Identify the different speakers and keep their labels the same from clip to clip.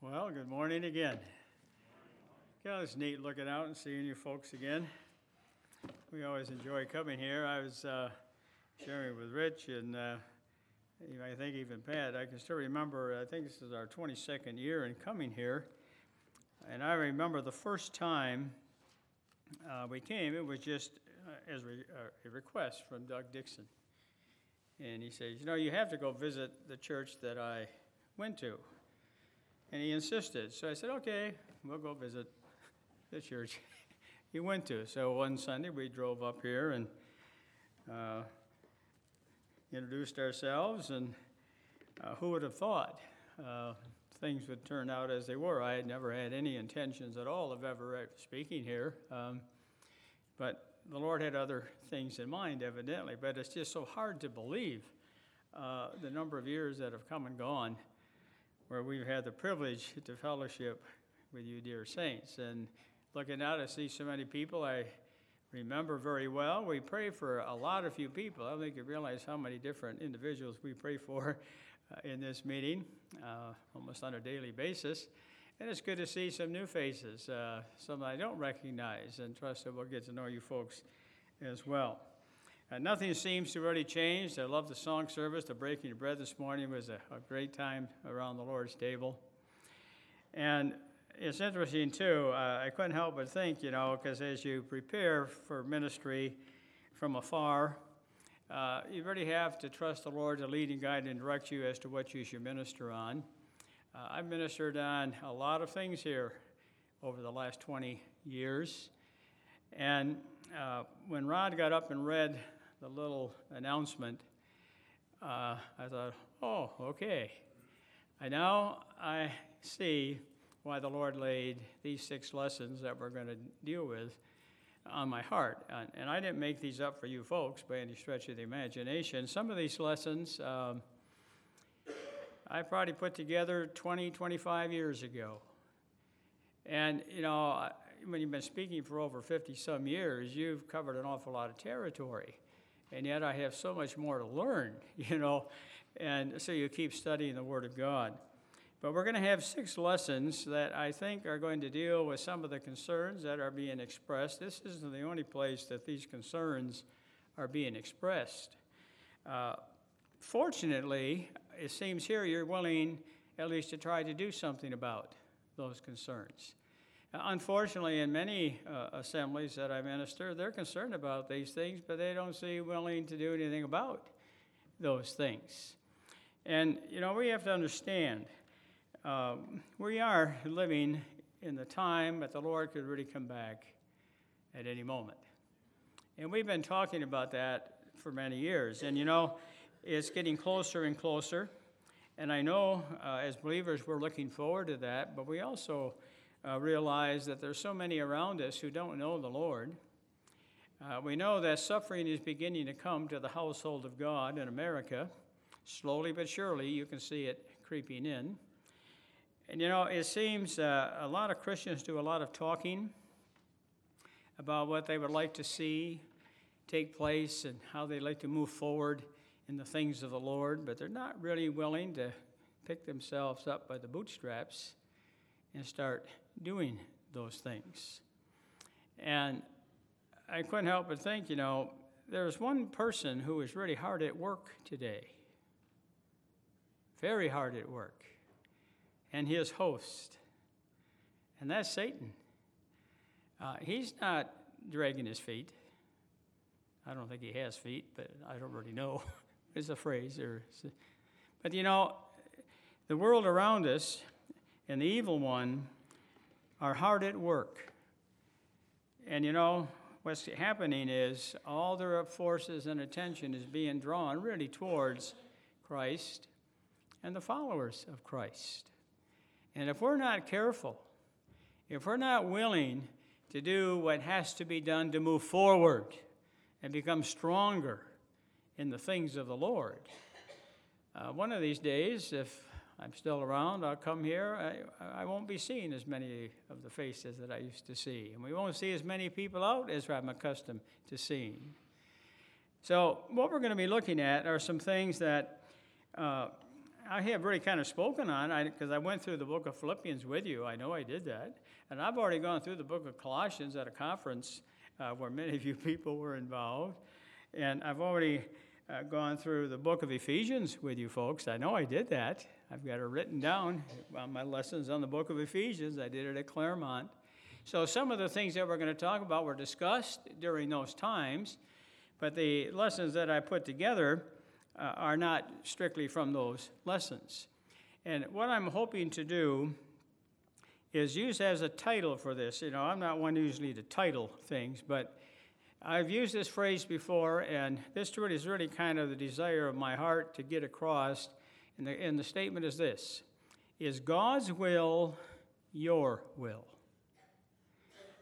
Speaker 1: Well, good morning again. God, it's neat looking out and seeing you folks again. We always enjoy coming here. I was uh, sharing with Rich and uh, I think even Pat. I can still remember, I think this is our 22nd year in coming here. And I remember the first time uh, we came, it was just uh, as re- uh, a request from Doug Dixon. And he says, You know, you have to go visit the church that I went to. And he insisted. So I said, Okay, we'll go visit the church he went to. So one Sunday we drove up here and uh, introduced ourselves. And uh, who would have thought uh, things would turn out as they were? I had never had any intentions at all of ever speaking here. Um, but the Lord had other things in mind, evidently. But it's just so hard to believe uh, the number of years that have come and gone where we've had the privilege to fellowship with you, dear saints. And looking out, I see so many people I remember very well. We pray for a lot of few people. I don't think you realize how many different individuals we pray for uh, in this meeting, uh, almost on a daily basis. And it's good to see some new faces, uh, some I don't recognize, and trust that we'll get to know you folks as well. Uh, nothing seems to really change. I love the song service. The breaking of bread this morning was a, a great time around the Lord's table. And it's interesting, too. Uh, I couldn't help but think, you know, because as you prepare for ministry from afar, uh, you really have to trust the Lord to lead and guide and direct you as to what you should minister on. Uh, I've ministered on a lot of things here over the last 20 years. And uh, when Rod got up and read the little announcement, uh, I thought, oh, okay. I now I see why the Lord laid these six lessons that we're going to deal with on my heart. And, and, I didn't make these up for you folks by any stretch of the imagination. Some of these lessons um, I probably put together 20, 25 years ago. And, you know, when you've been speaking for over 50 some years, you've covered an awful lot of territory and yet I have so much more to learn, you know, and so you keep studying the Word of God. But we're going to have six lessons that I think are going to deal with some of the concerns that are being expressed. This isn't the only place that these concerns are being expressed. Uh, fortunately, it seems here you're willing at least to try to do something about those concerns. Unfortunately, in many uh, assemblies that I minister, they're concerned about these things, but they don't seem willing to do anything about those things. And, you know, we have to understand um, we are living in the time that the Lord could really come back at any moment. And we've been talking about that for many years. And, you know, it's getting closer and closer. And I know uh, as believers we're looking forward to that, but we also uh, realize that there's so many around us who don't know the Lord. Uh, we know that suffering is beginning to come to the household of God in America. Slowly but surely, you can see it creeping in. And you know, it seems uh, a lot of Christians do a lot of talking about what they would like to see take place and how they'd like to move forward in the things of the Lord, but they're not really willing to pick themselves up by the bootstraps and start doing those things. And I couldn't help but think, you know, there's one person who is really hard at work today, very hard at work, and his host, and that's Satan. Uh, he's not dragging his feet. I don't think he has feet, but I don't really know. it's a phrase. Or, but you know, the world around us and the evil one are hard at work. And you know, what's happening is all their forces and attention is being drawn really towards Christ and the followers of Christ. And if we're not careful, if we're not willing to do what has to be done to move forward and become stronger in the things of the Lord, uh, one of these days, if I'm still around. I'll come here. I, I won't be seeing as many of the faces that I used to see. And we won't see as many people out as I'm accustomed to seeing. So, what we're going to be looking at are some things that uh, I have really kind of spoken on because I, I went through the book of Philippians with you. I know I did that. And I've already gone through the book of Colossians at a conference uh, where many of you people were involved. And I've already uh, gone through the book of Ephesians with you folks. I know I did that. I've got it written down on my lessons on the book of Ephesians. I did it at Claremont. So some of the things that we're going to talk about were discussed during those times, but the lessons that I put together uh, are not strictly from those lessons. And what I'm hoping to do is use as a title for this. You know, I'm not one usually to title things, but I've used this phrase before, and this really is really kind of the desire of my heart to get across. And the, and the statement is this Is God's will your will?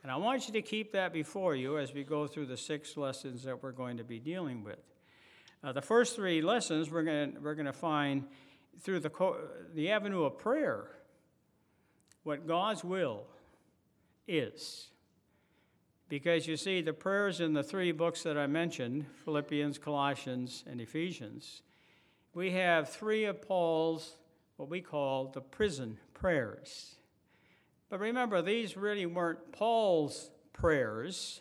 Speaker 1: And I want you to keep that before you as we go through the six lessons that we're going to be dealing with. Uh, the first three lessons we're going we're to find through the, the avenue of prayer what God's will is. Because you see, the prayers in the three books that I mentioned Philippians, Colossians, and Ephesians we have three of Paul's, what we call the prison prayers. But remember, these really weren't Paul's prayers.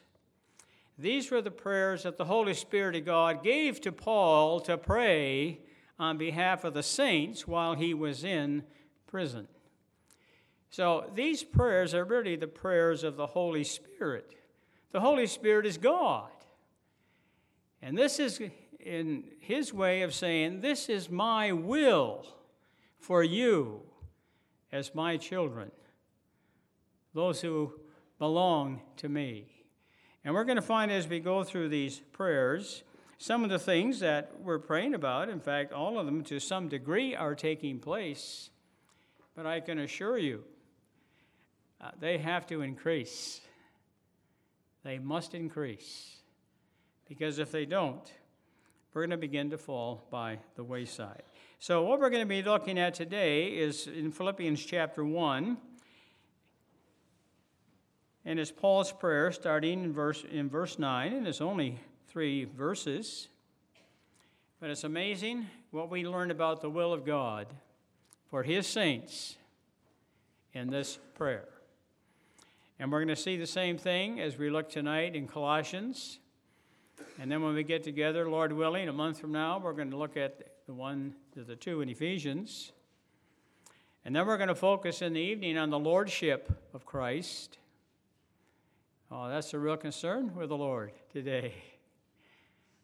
Speaker 1: These were the prayers that the Holy Spirit of God gave to Paul to pray on behalf of the saints while he was in prison. So these prayers are really the prayers of the Holy Spirit. The Holy Spirit is God. And this is in his way of saying, This is my will for you as my children those who belong to me. And we're going to find as we go through these prayers some of the things that we're praying about. In fact, all of them to some degree are taking place. But I can assure you, uh, they have to increase. They must increase. Because if they don't, we're going to begin to fall by the wayside. So, what we're going to be looking at today is in Philippians chapter 1 and it's Paul's prayer starting in verse, in verse 9, and it's only three verses. But it's amazing what we learn about the will of God for his saints in this prayer. And we're going to see the same thing as we look tonight in Colossians. And then when we get together, Lord willing, a month from now, we're going to look at the one, the two in Ephesians. And then we're going to focus in the evening on the lordship of Christ. Oh, that's a real concern with the Lord today.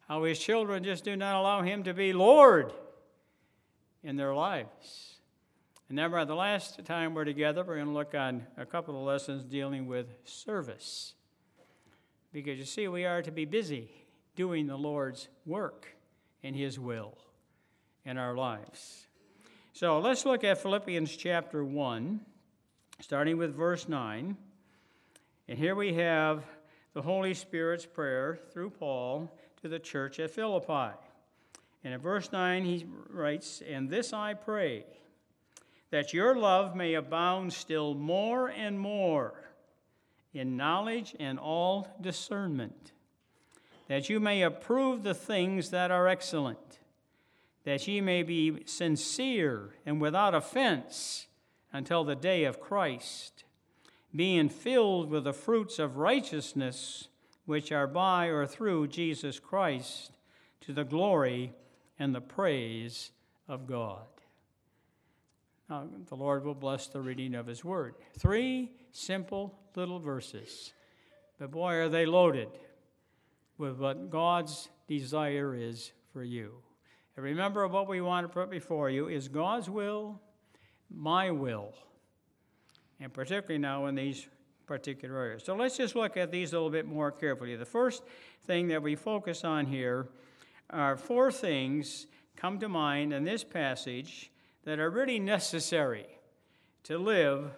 Speaker 1: How his children just do not allow him to be Lord in their lives. And then, the last time we're together, we're going to look on a couple of lessons dealing with service. Because you see, we are to be busy doing the Lord's work in his will in our lives. So let's look at Philippians chapter 1, starting with verse 9. And here we have the Holy Spirit's prayer through Paul to the church at Philippi. And in verse 9, he writes, And this I pray, that your love may abound still more and more in knowledge and all discernment, that you may approve the things that are excellent, that ye may be sincere and without offense until the day of Christ being filled with the fruits of righteousness which are by or through Jesus Christ to the glory and the praise of God. Now, the Lord will bless the reading of His word. Three simple little verses, but boy, are they loaded with what God's desire is for you. And remember, what we want to put before you is God's will, my will and particularly now in these particular areas. So let's just look at these a little bit more carefully. The first thing that we focus on here are four things come to mind in this passage that are really necessary to live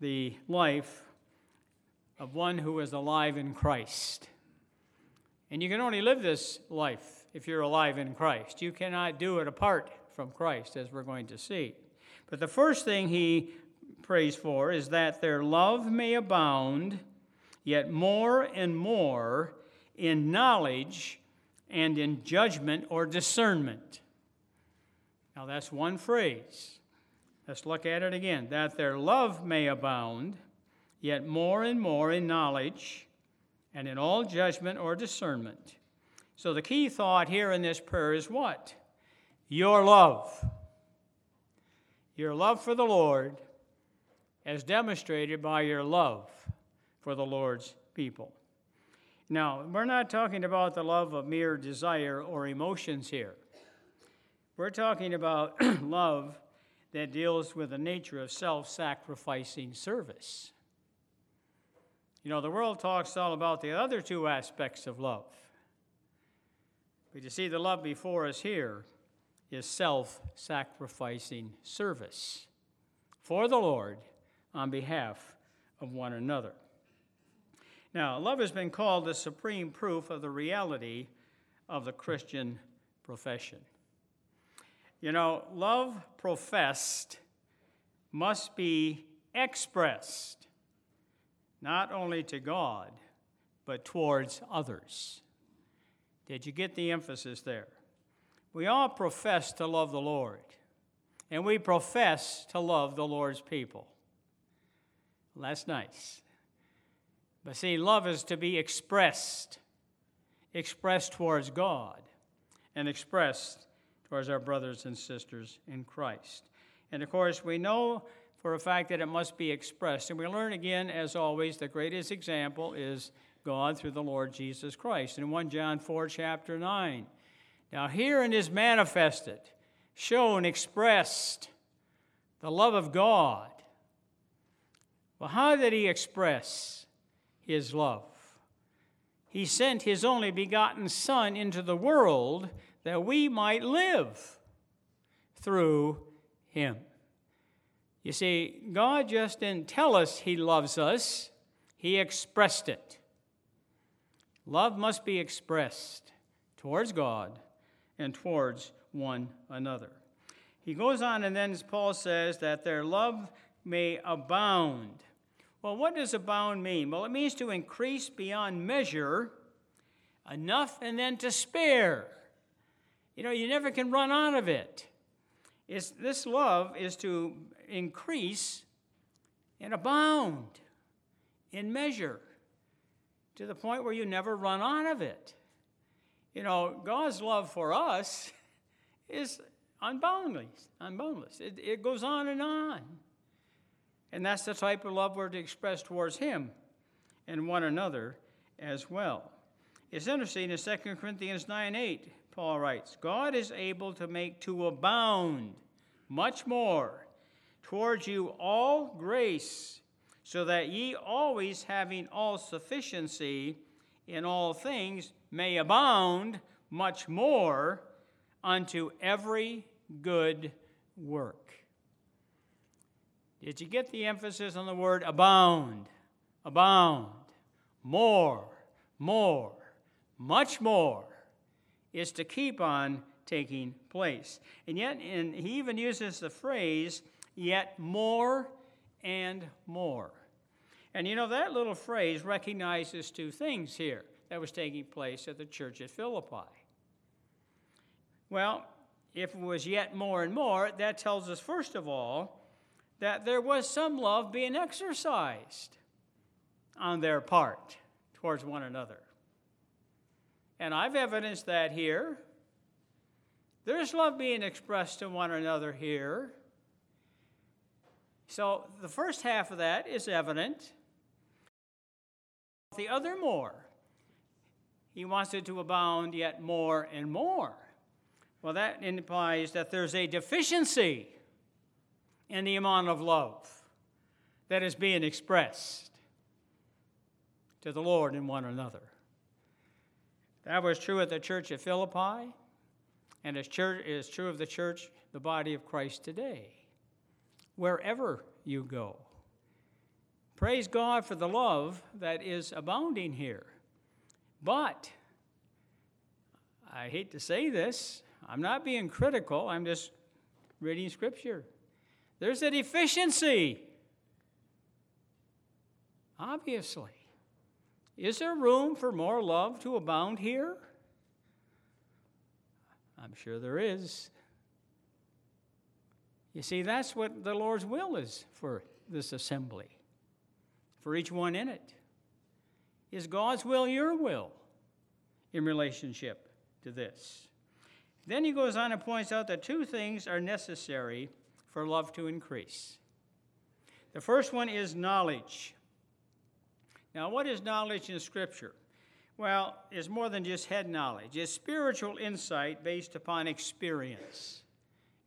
Speaker 1: the life of one who is alive in Christ. And you can only live this life if you're alive in Christ. You cannot do it apart from Christ, as we're going to see. But the first thing he prays for is that their love may abound yet more and more in knowledge and in judgment or discernment. Now, that's one phrase. Let's look at it again. That their love may abound, yet more and more in knowledge and in all judgment or discernment. So, the key thought here in this prayer is what? Your love. Your love for the Lord, as demonstrated by your love for the Lord's people. Now, we're not talking about the love of mere desire or emotions here. We're talking about love that deals with the nature of self sacrificing service. You know, the world talks all about the other two aspects of love. But you see, the love before us here is self sacrificing service for the Lord on behalf of one another. Now, love has been called the supreme proof of the reality of the Christian profession. You know, love professed must be expressed not only to God, but towards others. Did you get the emphasis there? We all profess to love the Lord, and we profess to love the Lord's people. Well, that's nice. But see, love is to be expressed, expressed towards God, and expressed towards our brothers and sisters in Christ. And of course, we know for a fact that it must be expressed. And we learn again, as always, the greatest example is God through the Lord Jesus Christ. In 1 John 4, chapter 9. Now, herein is manifested, shown, expressed the love of God. Well, how did he express his love? He sent his only begotten Son into the world that we might live through him. You see, God just didn't tell us He loves us, He expressed it. Love must be expressed towards God and towards one another. He goes on, and then Paul says that their love may abound. Well, what does abound mean? Well, it means to increase beyond measure, enough and then to spare. You know, you never can run out of it. It's, this love is to increase and abound in measure to the point where you never run out of it. You know, God's love for us is unboundless, unboundless. It, it goes on and on. And that's the type of love we're to express towards Him and one another as well. It's interesting in 2 Corinthians 9 8, Paul writes, God is able to make to abound much more towards you all grace, so that ye always having all sufficiency in all things may abound much more unto every good work. Did you get the emphasis on the word abound? Abound. More, more, much more is to keep on taking place. And yet, and he even uses the phrase, yet more and more. And you know, that little phrase recognizes two things here that was taking place at the church at Philippi. Well, if it was yet more and more, that tells us, first of all, that there was some love being exercised on their part towards one another. And I've evidenced that here. There's love being expressed to one another here. So the first half of that is evident. The other more. He wants it to abound yet more and more. Well, that implies that there's a deficiency in the amount of love that is being expressed to the Lord and one another. That was true at the church at Philippi, and it's true of the church, the body of Christ today wherever you go. Praise God for the love that is abounding here. But, I hate to say this, I'm not being critical, I'm just reading Scripture. There's a deficiency. Obviously. Is there room for more love to abound here? I'm sure there is. You see, that's what the Lord's will is for this assembly, for each one in it. Is God's will your will in relationship to this? Then he goes on and points out that two things are necessary for love to increase. The first one is knowledge. Now, what is knowledge in Scripture? Well, it's more than just head knowledge, it's spiritual insight based upon experience.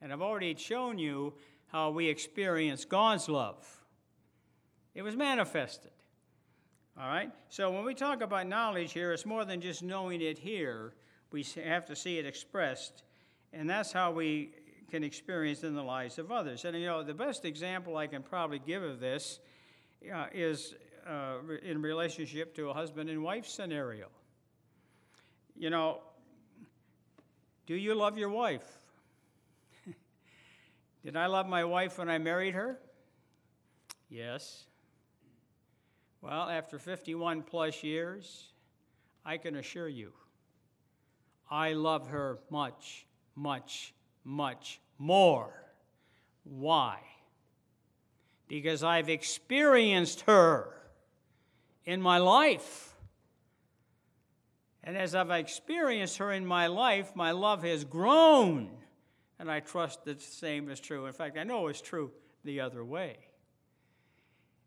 Speaker 1: And I've already shown you how we experience God's love. It was manifested. All right? So when we talk about knowledge here, it's more than just knowing it here. We have to see it expressed. And that's how we can experience in the lives of others. And you know, the best example I can probably give of this uh, is uh, in relationship to a husband and wife scenario. You know, do you love your wife? Did I love my wife when I married her? Yes. Well, after 51 plus years, I can assure you, I love her much, much, much more. Why? Because I've experienced her in my life. And as I've experienced her in my life, my love has grown. And I trust that the same is true. In fact, I know it's true the other way.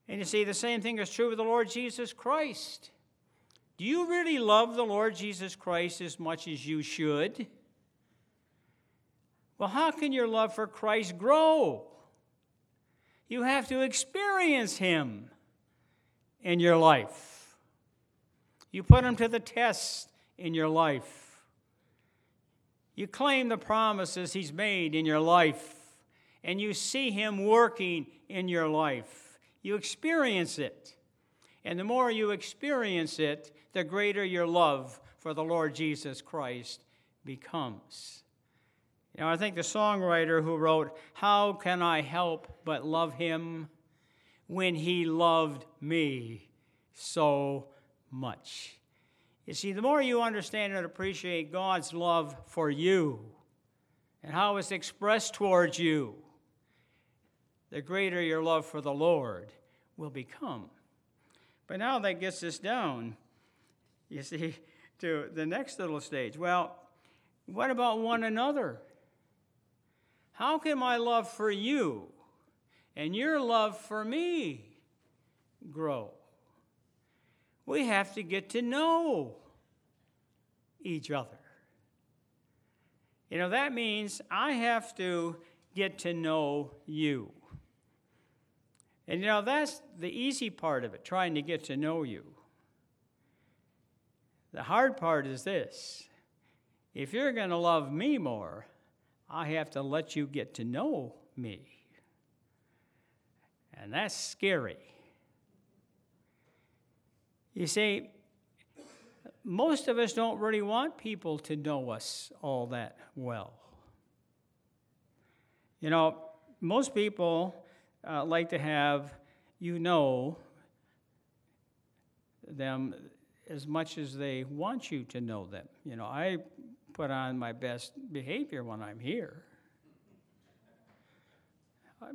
Speaker 1: And you see, the same thing is true with the Lord Jesus Christ. Do you really love the Lord Jesus Christ as much as you should? Well, how can your love for Christ grow? You have to experience Him in your life. You put Him to the test in your life. You claim the promises He's made in your life, and you see Him working in your life. You experience it. And the more you experience it, the greater your love for the Lord Jesus Christ becomes. Know, I think the songwriter who wrote, How can I help but love him when he loved me so much? You see, the more you understand and appreciate God's love for you and how it's expressed towards you, the greater your love for the Lord will become. But now that gets us down, you see, to the next little stage. Well, what about one another? How can my love for you and your love for me grow? We have to get to know each other. You know, that means I have to get to know you. And you know, that's the easy part of it, trying to get to know you. The hard part is this if you're going to love me more, I have to let you get to know me. And that's scary. You see, most of us don't really want people to know us all that well. You know, most people uh, like to have you know them as much as they want you to know them. You know, I put on my best behavior when I'm here. I,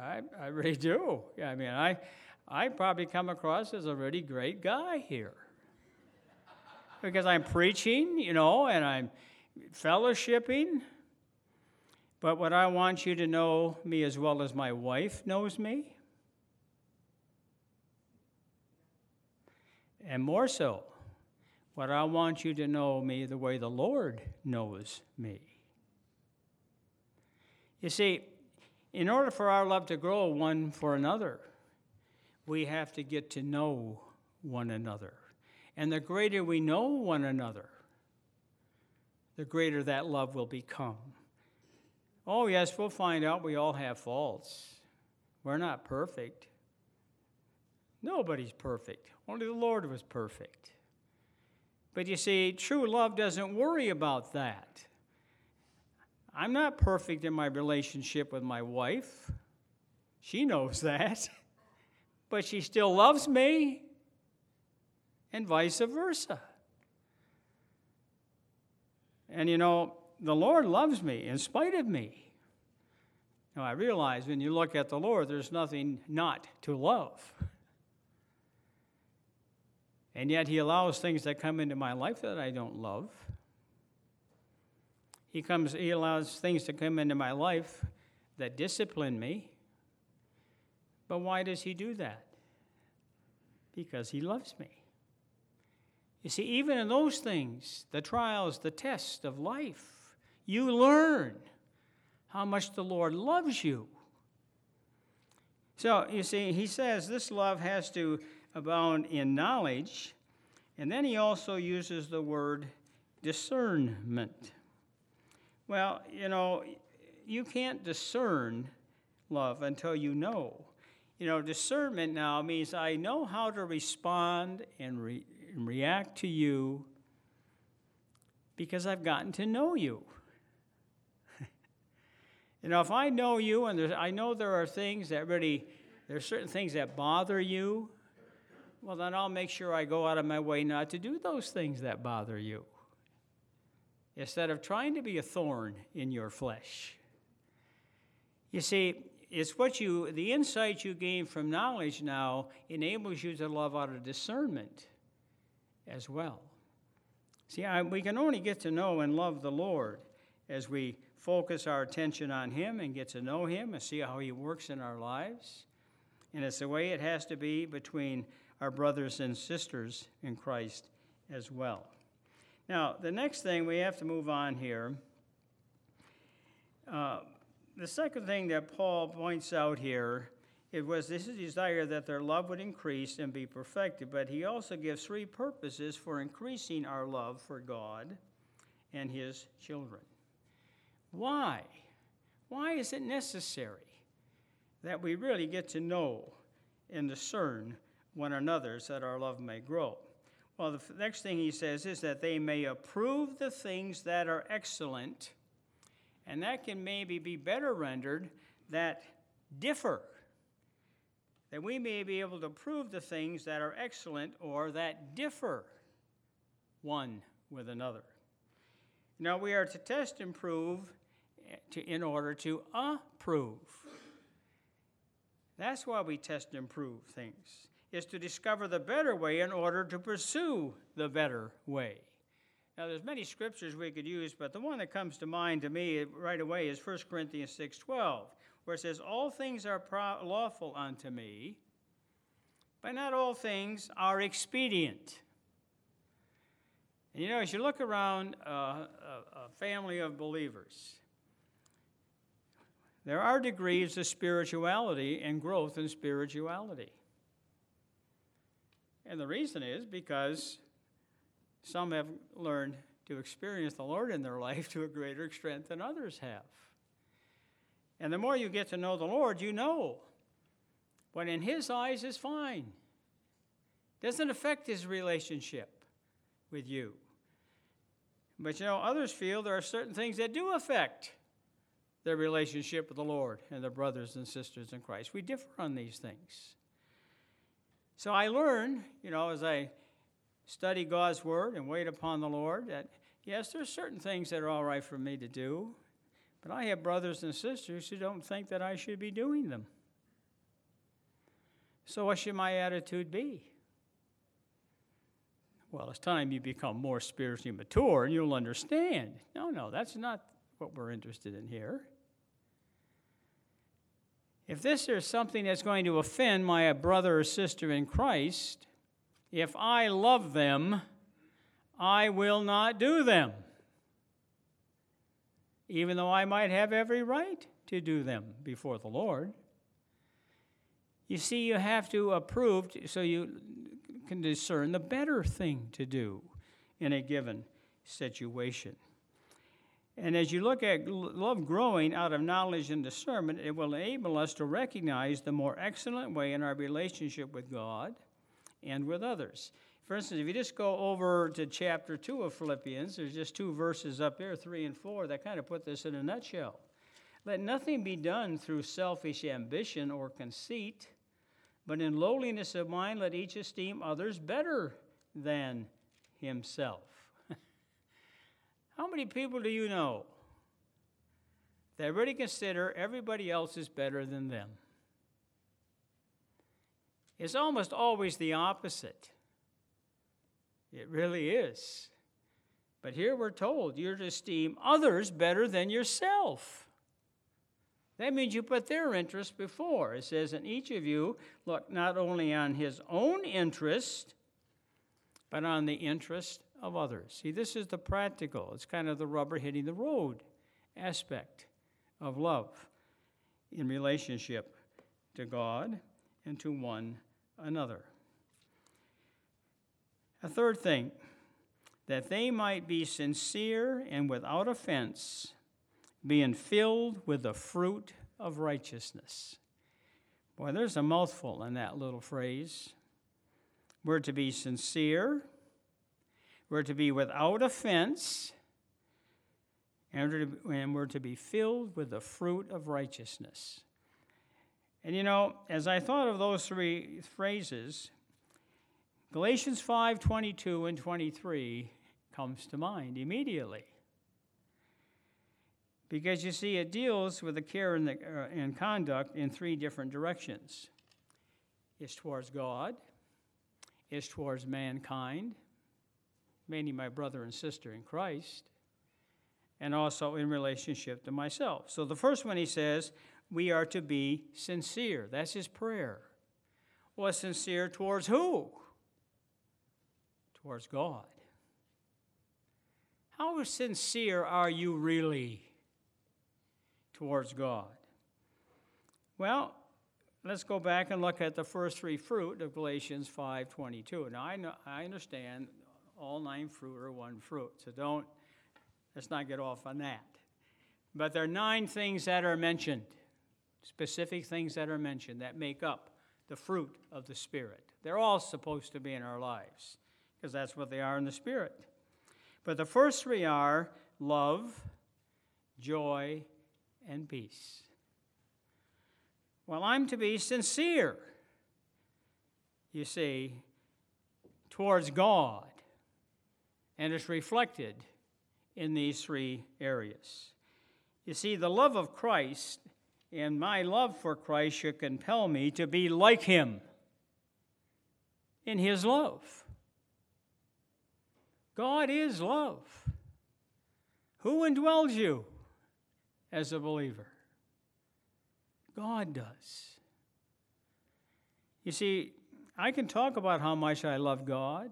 Speaker 1: I, I really do. Yeah, I mean, I, I probably come across as a really great guy here because I'm preaching, you know, and I'm fellowshipping. But what I want you to know me as well as my wife knows me, and more so, what I want you to know me the way the Lord knows me. You see, in order for our love to grow one for another, we have to get to know one another. And the greater we know one another, the greater that love will become. Oh, yes, we'll find out we all have faults. We're not perfect. Nobody's perfect. Only the Lord was perfect. But you see, true love doesn't worry about that. I'm not perfect in my relationship with my wife. She knows that. But she still loves me, and vice versa. And you know, the Lord loves me in spite of me. Now, I realize when you look at the Lord, there's nothing not to love. And yet, He allows things that come into my life that I don't love. He, comes, he allows things to come into my life that discipline me. But why does He do that? Because He loves me. You see, even in those things, the trials, the tests of life, you learn how much the Lord loves you. So, you see, he says this love has to abound in knowledge, and then he also uses the word discernment. Well, you know, you can't discern love until you know. You know, discernment now means I know how to respond and, re- and react to you because I've gotten to know you. You know, if I know you and I know there are things that really, there are certain things that bother you, well, then I'll make sure I go out of my way not to do those things that bother you. Instead of trying to be a thorn in your flesh. You see, it's what you, the insight you gain from knowledge now enables you to love out of discernment as well. See, I, we can only get to know and love the Lord as we focus our attention on Him and get to know Him and see how He works in our lives. And it's the way it has to be between our brothers and sisters in Christ as well. Now, the next thing we have to move on here. Uh, the second thing that Paul points out here it was this desire that their love would increase and be perfected, but he also gives three purposes for increasing our love for God and his children. Why? Why is it necessary that we really get to know and discern one another so that our love may grow? Well, the next thing he says is that they may approve the things that are excellent, and that can maybe be better rendered that differ. That we may be able to prove the things that are excellent or that differ one with another. Now, we are to test and prove eh, to, in order to approve. That's why we test and prove things, is to discover the better way in order to pursue the better way. Now, there's many scriptures we could use, but the one that comes to mind to me right away is 1 Corinthians 6.12, where it says, All things are pro- lawful unto me, but not all things are expedient. And you know, as you look around uh, a, a family of believers, there are degrees of spirituality and growth in spirituality. And the reason is because some have learned to experience the Lord in their life to a greater extent than others have. And the more you get to know the Lord, you know what in His eyes is fine. Doesn't affect His relationship with you. But you know, others feel there are certain things that do affect their relationship with the Lord and their brothers and sisters in Christ. We differ on these things. So I learn, you know, as I study God's Word and wait upon the Lord, that yes, there's certain things that are all right for me to do, but I have brothers and sisters who don't think that I should be doing them. So, what should my attitude be? Well, it's time you become more spiritually mature and you'll understand. No, no, that's not what we're interested in here. If this is something that's going to offend my brother or sister in Christ, if I love them, I will not do them, even though I might have every right to do them before the Lord. You see, you have to approve so you can discern the better thing to do in a given situation. And as you look at love growing out of knowledge and discernment, it will enable us to recognize the more excellent way in our relationship with God and with others. For instance, if you just go over to chapter 2 of Philippians, there's just two verses up there, 3 and 4, that kind of put this in a nutshell. Let nothing be done through selfish ambition or conceit, but in lowliness of mind, let each esteem others better than himself. How many people do you know that really consider everybody else is better than them. It's almost always the opposite. It really is. But here we're told you're to esteem others better than yourself. That means you put their interest before. It says, and each of you look not only on his own interest, but on the interest of others. See, this is the practical, it's kind of the rubber hitting the road aspect of love in relationship to God and to one another. A third thing, that they might be sincere and without offense, being filled with the fruit of righteousness. Boy, there's a mouthful in that little phrase. We're to be sincere, we're to be without offense, and we're to be filled with the fruit of righteousness. And you know, as I thought of those three phrases, Galatians 5 22 and 23 comes to mind immediately. Because you see, it deals with the care and, the, uh, and conduct in three different directions it's towards God, it's towards mankind, mainly my brother and sister in Christ, and also in relationship to myself. So the first one he says, we are to be sincere. That's his prayer. Well, sincere towards who? Towards God. How sincere are you really towards God? Well, let's go back and look at the first three fruit of Galatians 5:22. Now I know I understand all nine fruit are one fruit, so don't let's not get off on that. But there are nine things that are mentioned specific things that are mentioned that make up the fruit of the Spirit. They're all supposed to be in our lives because that's what they are in the Spirit. But the first three are love, joy, and peace. Well, I'm to be sincere, you see, towards God, and it's reflected in these three areas. You see, the love of Christ and my love for Christ should compel me to be like him in his love. God is love. Who indwells you as a believer? God does. You see, I can talk about how much I love God,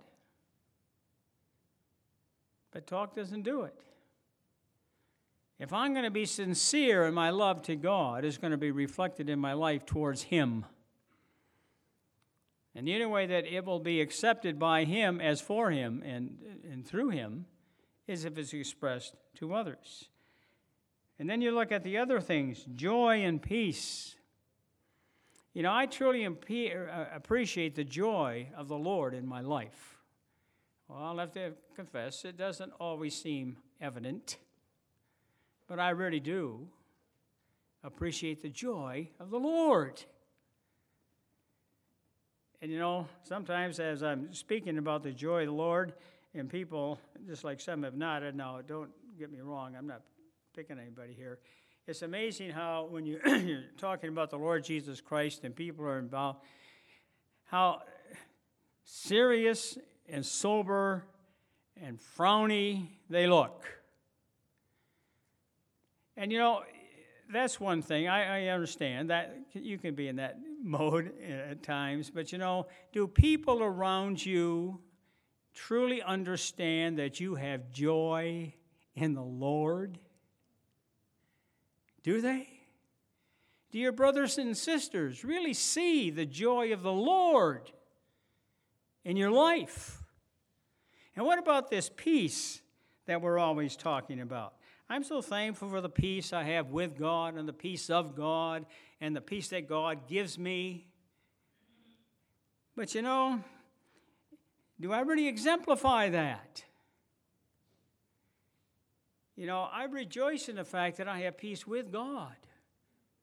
Speaker 1: but talk doesn't do it. If I'm going to be sincere in my love to God, it's going to be reflected in my life towards Him. And the only way that it will be accepted by Him as for Him and, and through Him is if it's expressed to others. And then you look at the other things joy and peace. You know, I truly uh, appreciate the joy of the Lord in my life. Well, I'll have to confess, it doesn't always seem evident. But I really do appreciate the joy of the Lord. And you know, sometimes as I'm speaking about the joy of the Lord, and people, just like some have nodded, now don't get me wrong, I'm not picking anybody here. It's amazing how, when you, you're talking about the Lord Jesus Christ and people are involved, how serious and sober and frowny they look. And you know, that's one thing. I, I, understand that you can be in that mode at times, but you know, do people around you truly understand that you have joy in the Lord? Do they? Do your brothers and sisters really see the joy of the Lord in your life? And what about this peace that we're always talking about? I'm so thankful for the peace I have with God and the peace of God and the peace that God gives me. But you know, do I really exemplify that? You know, I rejoice in the fact that I have peace with God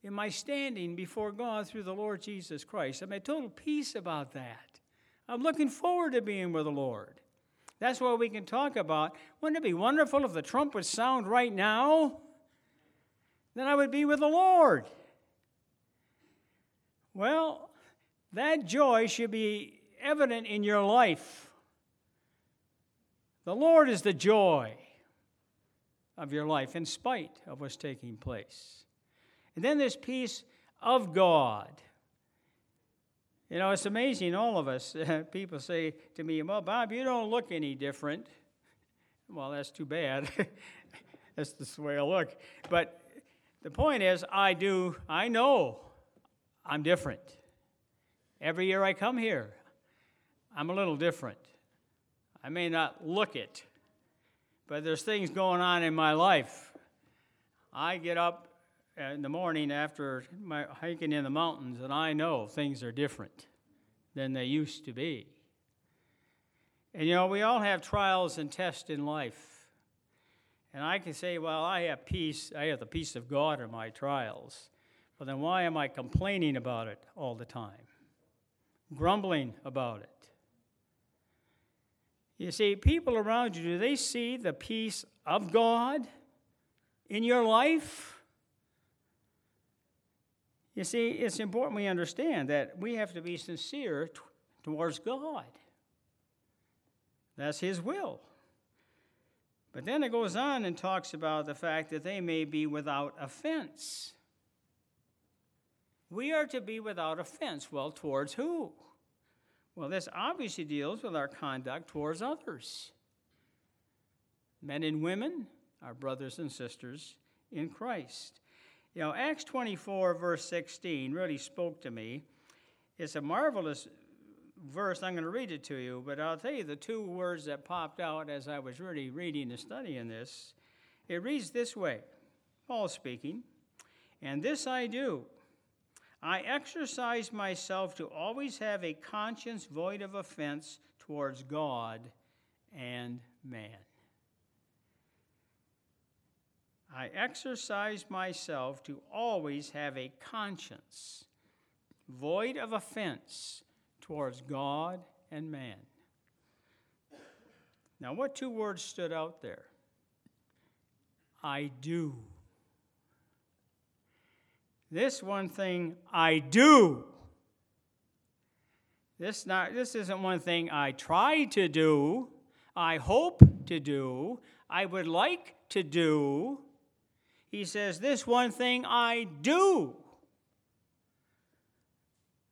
Speaker 1: in my standing before God through the Lord Jesus Christ. I'm at total peace about that. I'm looking forward to being with the Lord. That's what we can talk about. Wouldn't it be wonderful if the trumpet sound right now? then I would be with the Lord. Well, that joy should be evident in your life. The Lord is the joy of your life in spite of what's taking place. And then this peace of God. You know, it's amazing, all of us. People say to me, Well, Bob, you don't look any different. Well, that's too bad. that's the way I look. But the point is, I do, I know I'm different. Every year I come here, I'm a little different. I may not look it, but there's things going on in my life. I get up in the morning after my hiking in the mountains, and I know things are different than they used to be. And you know, we all have trials and tests in life. And I can say, well, I have peace, I have the peace of God in my trials. But then why am I complaining about it all the time? Grumbling about it? You see, people around you, do they see the peace of God in your life? You see, it's important we understand that we have to be sincere t- towards God. That's His will. But then it goes on and talks about the fact that they may be without offense. We are to be without offense. Well, towards who? Well, this obviously deals with our conduct towards others. Men and women, our brothers and sisters in Christ. You know, Acts 24, verse 16, really spoke to me. It's a marvelous verse. I'm going to read it to you, but I'll tell you the two words that popped out as I was really reading and studying this. It reads this way Paul speaking, and this I do I exercise myself to always have a conscience void of offense towards God and man. I exercise myself to always have a conscience void of offense towards God and man. Now, what two words stood out there? I do. This one thing I do. This, not, this isn't one thing I try to do, I hope to do, I would like to do. He says, This one thing I do.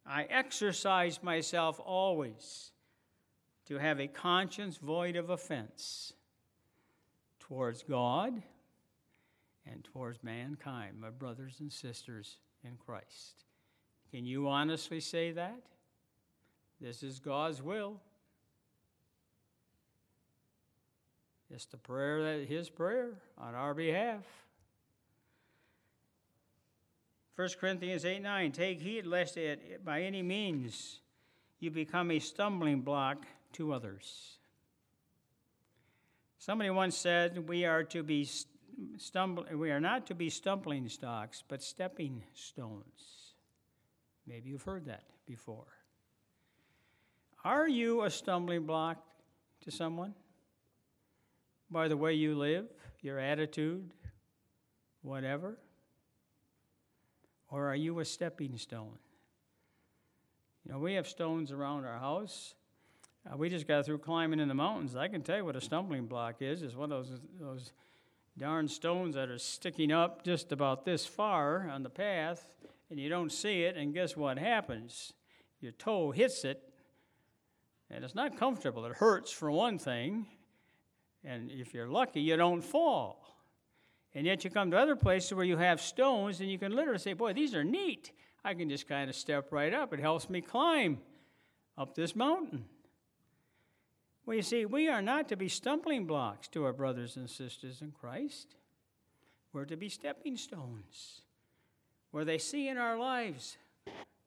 Speaker 1: I exercise myself always to have a conscience void of offense towards God and towards mankind, my brothers and sisters in Christ. Can you honestly say that? This is God's will. It's the prayer that his prayer on our behalf. 1 Corinthians 8 9, take heed lest it by any means you become a stumbling block to others. Somebody once said we are to be stumble, we are not to be stumbling stocks, but stepping stones. Maybe you've heard that before. Are you a stumbling block to someone? By the way you live, your attitude, whatever? Or are you a stepping stone? You know, we have stones around our house. Uh, we just got through climbing in the mountains. I can tell you what a stumbling block is. It's one of those, those darn stones that are sticking up just about this far on the path, and you don't see it, and guess what happens? Your toe hits it, and it's not comfortable. It hurts for one thing, and if you're lucky, you don't fall. And yet you come to other places where you have stones, and you can literally say, Boy, these are neat. I can just kind of step right up. It helps me climb up this mountain. Well, you see, we are not to be stumbling blocks to our brothers and sisters in Christ. We're to be stepping stones where they see in our lives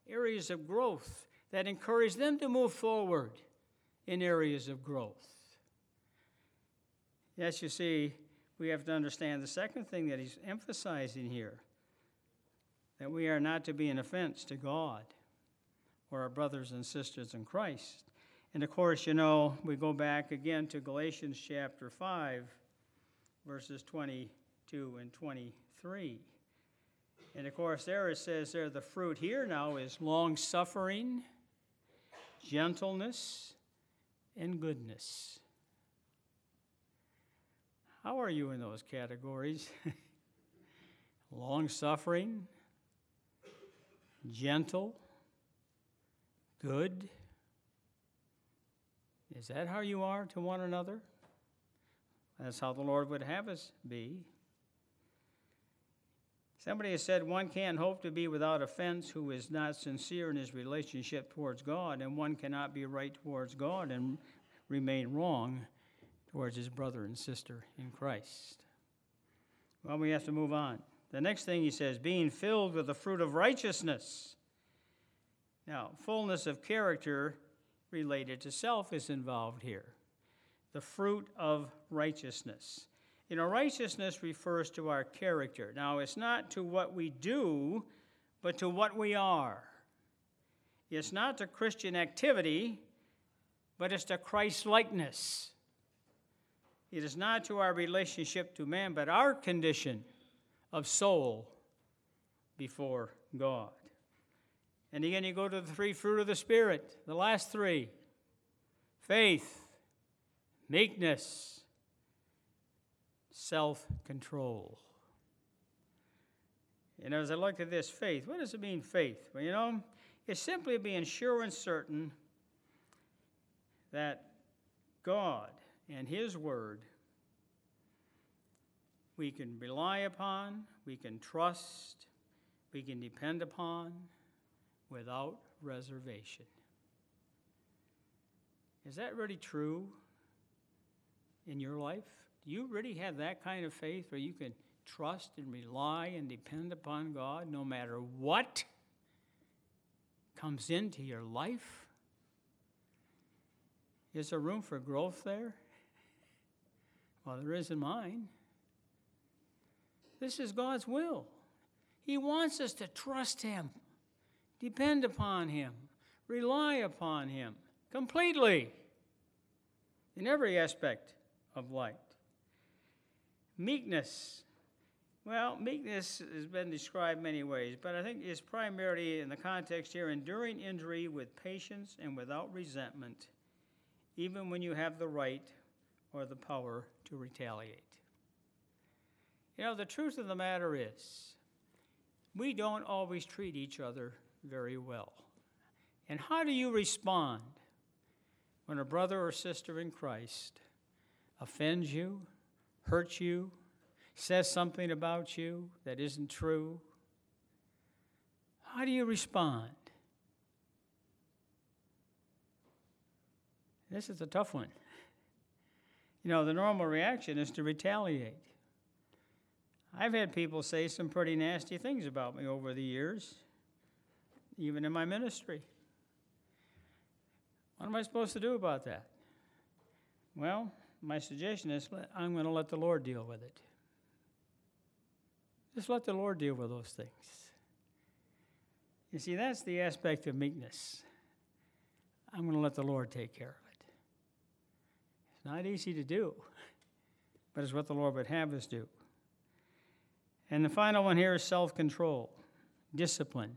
Speaker 1: areas of growth that encourage them to move forward in areas of growth. Yes, you see, we have to understand the second thing that he's emphasizing here that we are not to be an offense to God or our brothers and sisters in Christ. And of course, you know, we go back again to Galatians chapter 5, verses 22 and 23. And of course, there it says there the fruit here now is long suffering, gentleness, and goodness. How are you in those categories? long suffering, gentle, good. Is that how you are to one another? That's how the Lord would have us be. Somebody has said one can't hope to be without offense who is not sincere in his relationship towards God, and one cannot be right towards God and remain wrong towards his brother and sister in Christ. Well, we have to move on. The next thing he says, being filled with the fruit of righteousness. Now, fullness of character related to self is involved here. The fruit of righteousness. You know, righteousness refers to our character. Now, it's not to what we do, but to what we are. It's not to Christian activity, but it's to Christ likeness. It is not to our relationship to man, but our condition of soul before God. And again, you go to the three fruit of the Spirit, the last three faith, meekness, self control. And as I look at this faith, what does it mean, faith? Well, you know, it's simply being sure and certain that God and His Word we can rely upon, we can trust, we can depend upon without reservation. Is that really true in your life? Do you really have that kind of faith where you can trust and rely and depend upon God no matter what comes into your life? Is there room for growth there? Well, there is in mine. This is God's will. He wants us to trust Him, depend upon Him, rely upon Him completely in every aspect of life. Meekness. Well, meekness has been described many ways, but I think it's primarily in the context here enduring injury with patience and without resentment, even when you have the right or the power to retaliate. You know, the truth of the matter is, we don't always treat each other very well. And how do you respond when a brother or sister in Christ offends you, hurts you, says something about you that isn't true, how do you respond? This is a tough one. You know, the normal reaction is to retaliate. I've had people say some pretty nasty things about me over the years, even in my ministry. What am I supposed to do about that? Well, my suggestion is I'm going to let the Lord deal with it. Just let the Lord deal with those things. You see, that's the aspect of meekness. I'm going to let the Lord take care of it. Not easy to do, but it's what the Lord would have us do. And the final one here is self control, discipline.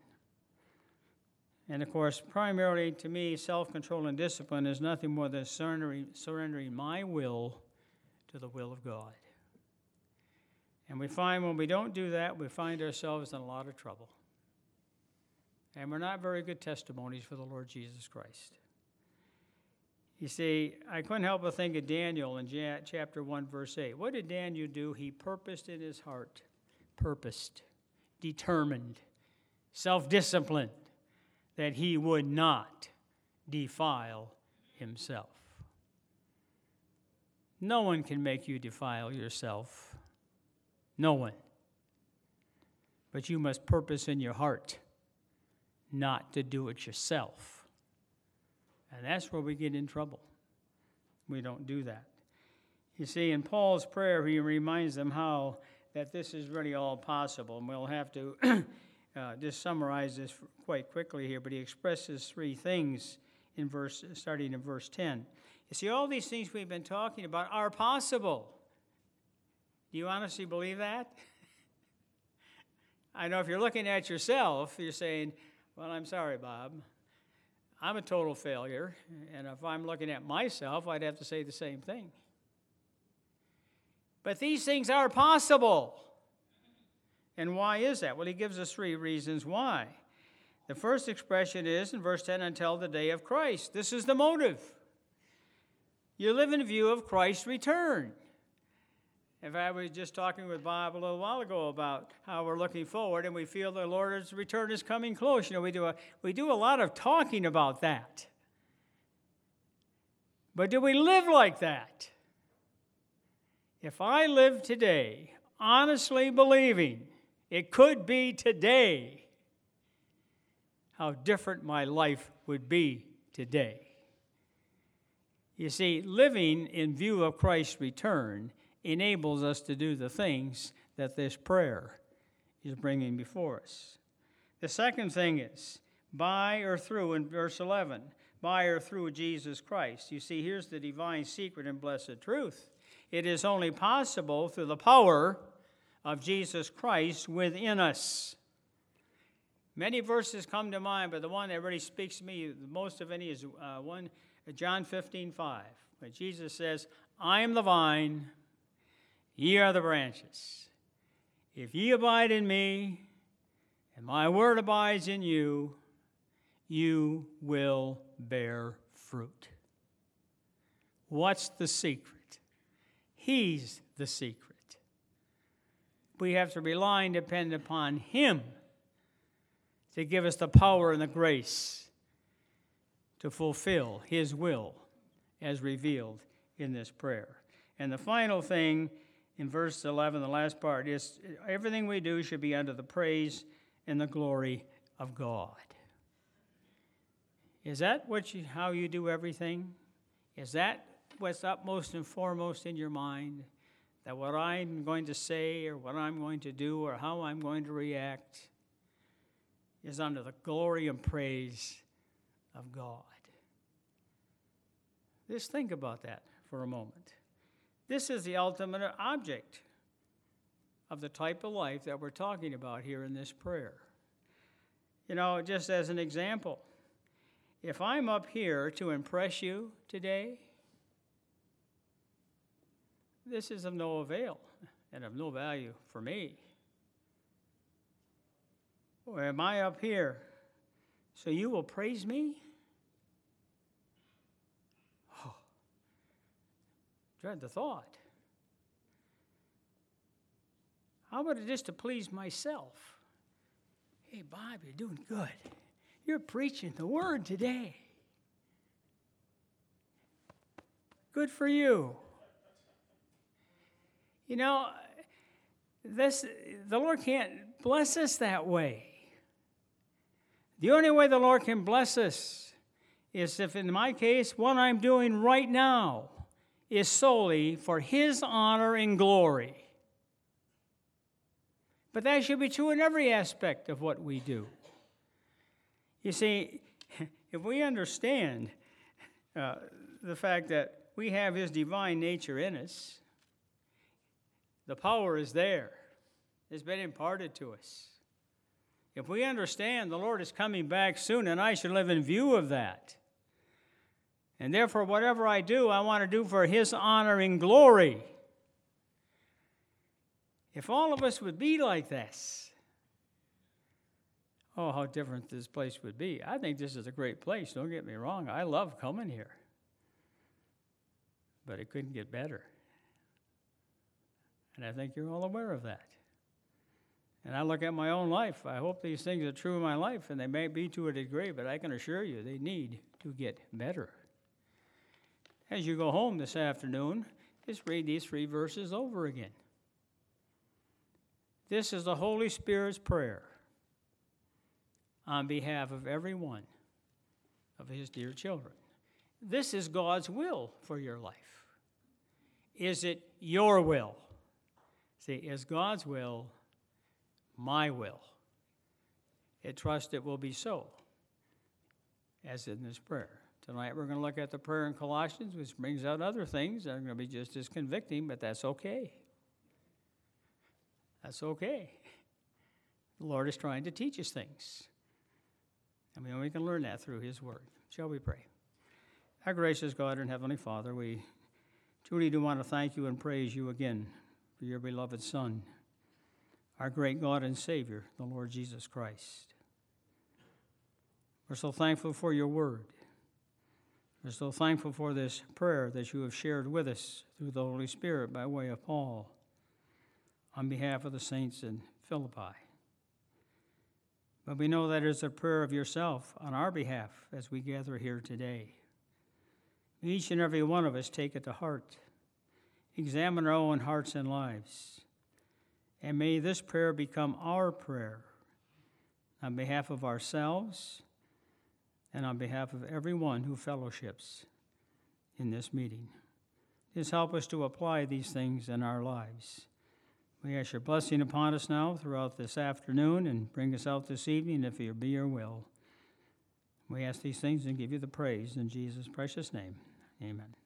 Speaker 1: And of course, primarily to me, self control and discipline is nothing more than surrendering, surrendering my will to the will of God. And we find when we don't do that, we find ourselves in a lot of trouble. And we're not very good testimonies for the Lord Jesus Christ. You see, I couldn't help but think of Daniel in chapter 1, verse 8. What did Daniel do? He purposed in his heart, purposed, determined, self disciplined that he would not defile himself. No one can make you defile yourself. No one. But you must purpose in your heart not to do it yourself. And that's where we get in trouble. We don't do that. You see, in Paul's prayer, he reminds them how that this is really all possible. And we'll have to uh, just summarize this quite quickly here, but he expresses three things in verse, starting in verse 10. You see, all these things we've been talking about are possible. Do you honestly believe that? I know if you're looking at yourself, you're saying, Well, I'm sorry, Bob. I'm a total failure. And if I'm looking at myself, I'd have to say the same thing. But these things are possible. And why is that? Well, he gives us three reasons why. The first expression is in verse 10 until the day of Christ. This is the motive. You live in view of Christ's return. In fact, we were just talking with Bob a little while ago about how we're looking forward and we feel the Lord's return is coming close. You know, we do a, we do a lot of talking about that. But do we live like that? If I live today honestly believing it could be today, how different my life would be today. You see, living in view of Christ's return enables us to do the things that this prayer is bringing before us. The second thing is by or through, in verse 11, by or through Jesus Christ. You see, here's the divine secret and blessed truth it is only possible through the power of Jesus Christ within us. Many verses come to mind, but the one that really speaks to me the most of any is uh, one John 15, 5, where Jesus says, I am the vine, Ye are the branches. If ye abide in me, and my word abides in you, you will bear fruit. What's the secret? He's the secret. We have to rely and depend upon Him to give us the power and the grace to fulfill His will as revealed in this prayer. And the final thing in verse 11, the last part, is everything we do should be under the praise and the glory of God. Is that what you, how you do everything? Is that what's upmost and foremost in your mind? That what I'm going to say or what I'm going to do or how I'm going to react is under the glory and praise of God? Just think about that for a moment. This is the ultimate object of the type of life that we're talking about here in this prayer. You know, just as an example, if I'm up here to impress you today, this is of no avail and of no value for me. Or am I up here so you will praise me? Dread the thought. How about it just to please myself? Hey, Bob, you're doing good. You're preaching the word today. Good for you. You know, this the Lord can't bless us that way. The only way the Lord can bless us is if, in my case, what I'm doing right now is solely for His honor and glory. But that should be true in every aspect of what we do. You see, if we understand uh, the fact that we have His divine nature in us, the power is there, it's been imparted to us. If we understand the Lord is coming back soon, and I should live in view of that, and therefore, whatever I do, I want to do for His honor and glory. If all of us would be like this, oh, how different this place would be. I think this is a great place, don't get me wrong. I love coming here. But it couldn't get better. And I think you're all aware of that. And I look at my own life. I hope these things are true in my life, and they may be to a degree, but I can assure you they need to get better. As you go home this afternoon, just read these three verses over again. This is the Holy Spirit's prayer on behalf of every one of his dear children. This is God's will for your life. Is it your will? See, is God's will my will? I trust it will be so, as in this prayer. Tonight we're going to look at the prayer in Colossians, which brings out other things that are going to be just as convicting, but that's okay. That's okay. The Lord is trying to teach us things. And we only can learn that through His Word. Shall we pray? Our gracious God and Heavenly Father, we truly do want to thank you and praise you again for your beloved Son, our great God and Savior, the Lord Jesus Christ. We're so thankful for your Word. We're so thankful for this prayer that you have shared with us through the Holy Spirit by way of Paul on behalf of the saints in Philippi. But we know that it's a prayer of yourself on our behalf as we gather here today. Each and every one of us take it to heart, examine our own hearts and lives, and may this prayer become our prayer on behalf of ourselves and on behalf of everyone who fellowships in this meeting. Just help us to apply these things in our lives. We ask your blessing upon us now throughout this afternoon and bring us out this evening if it be your will. We ask these things and give you the praise in Jesus' precious name. Amen.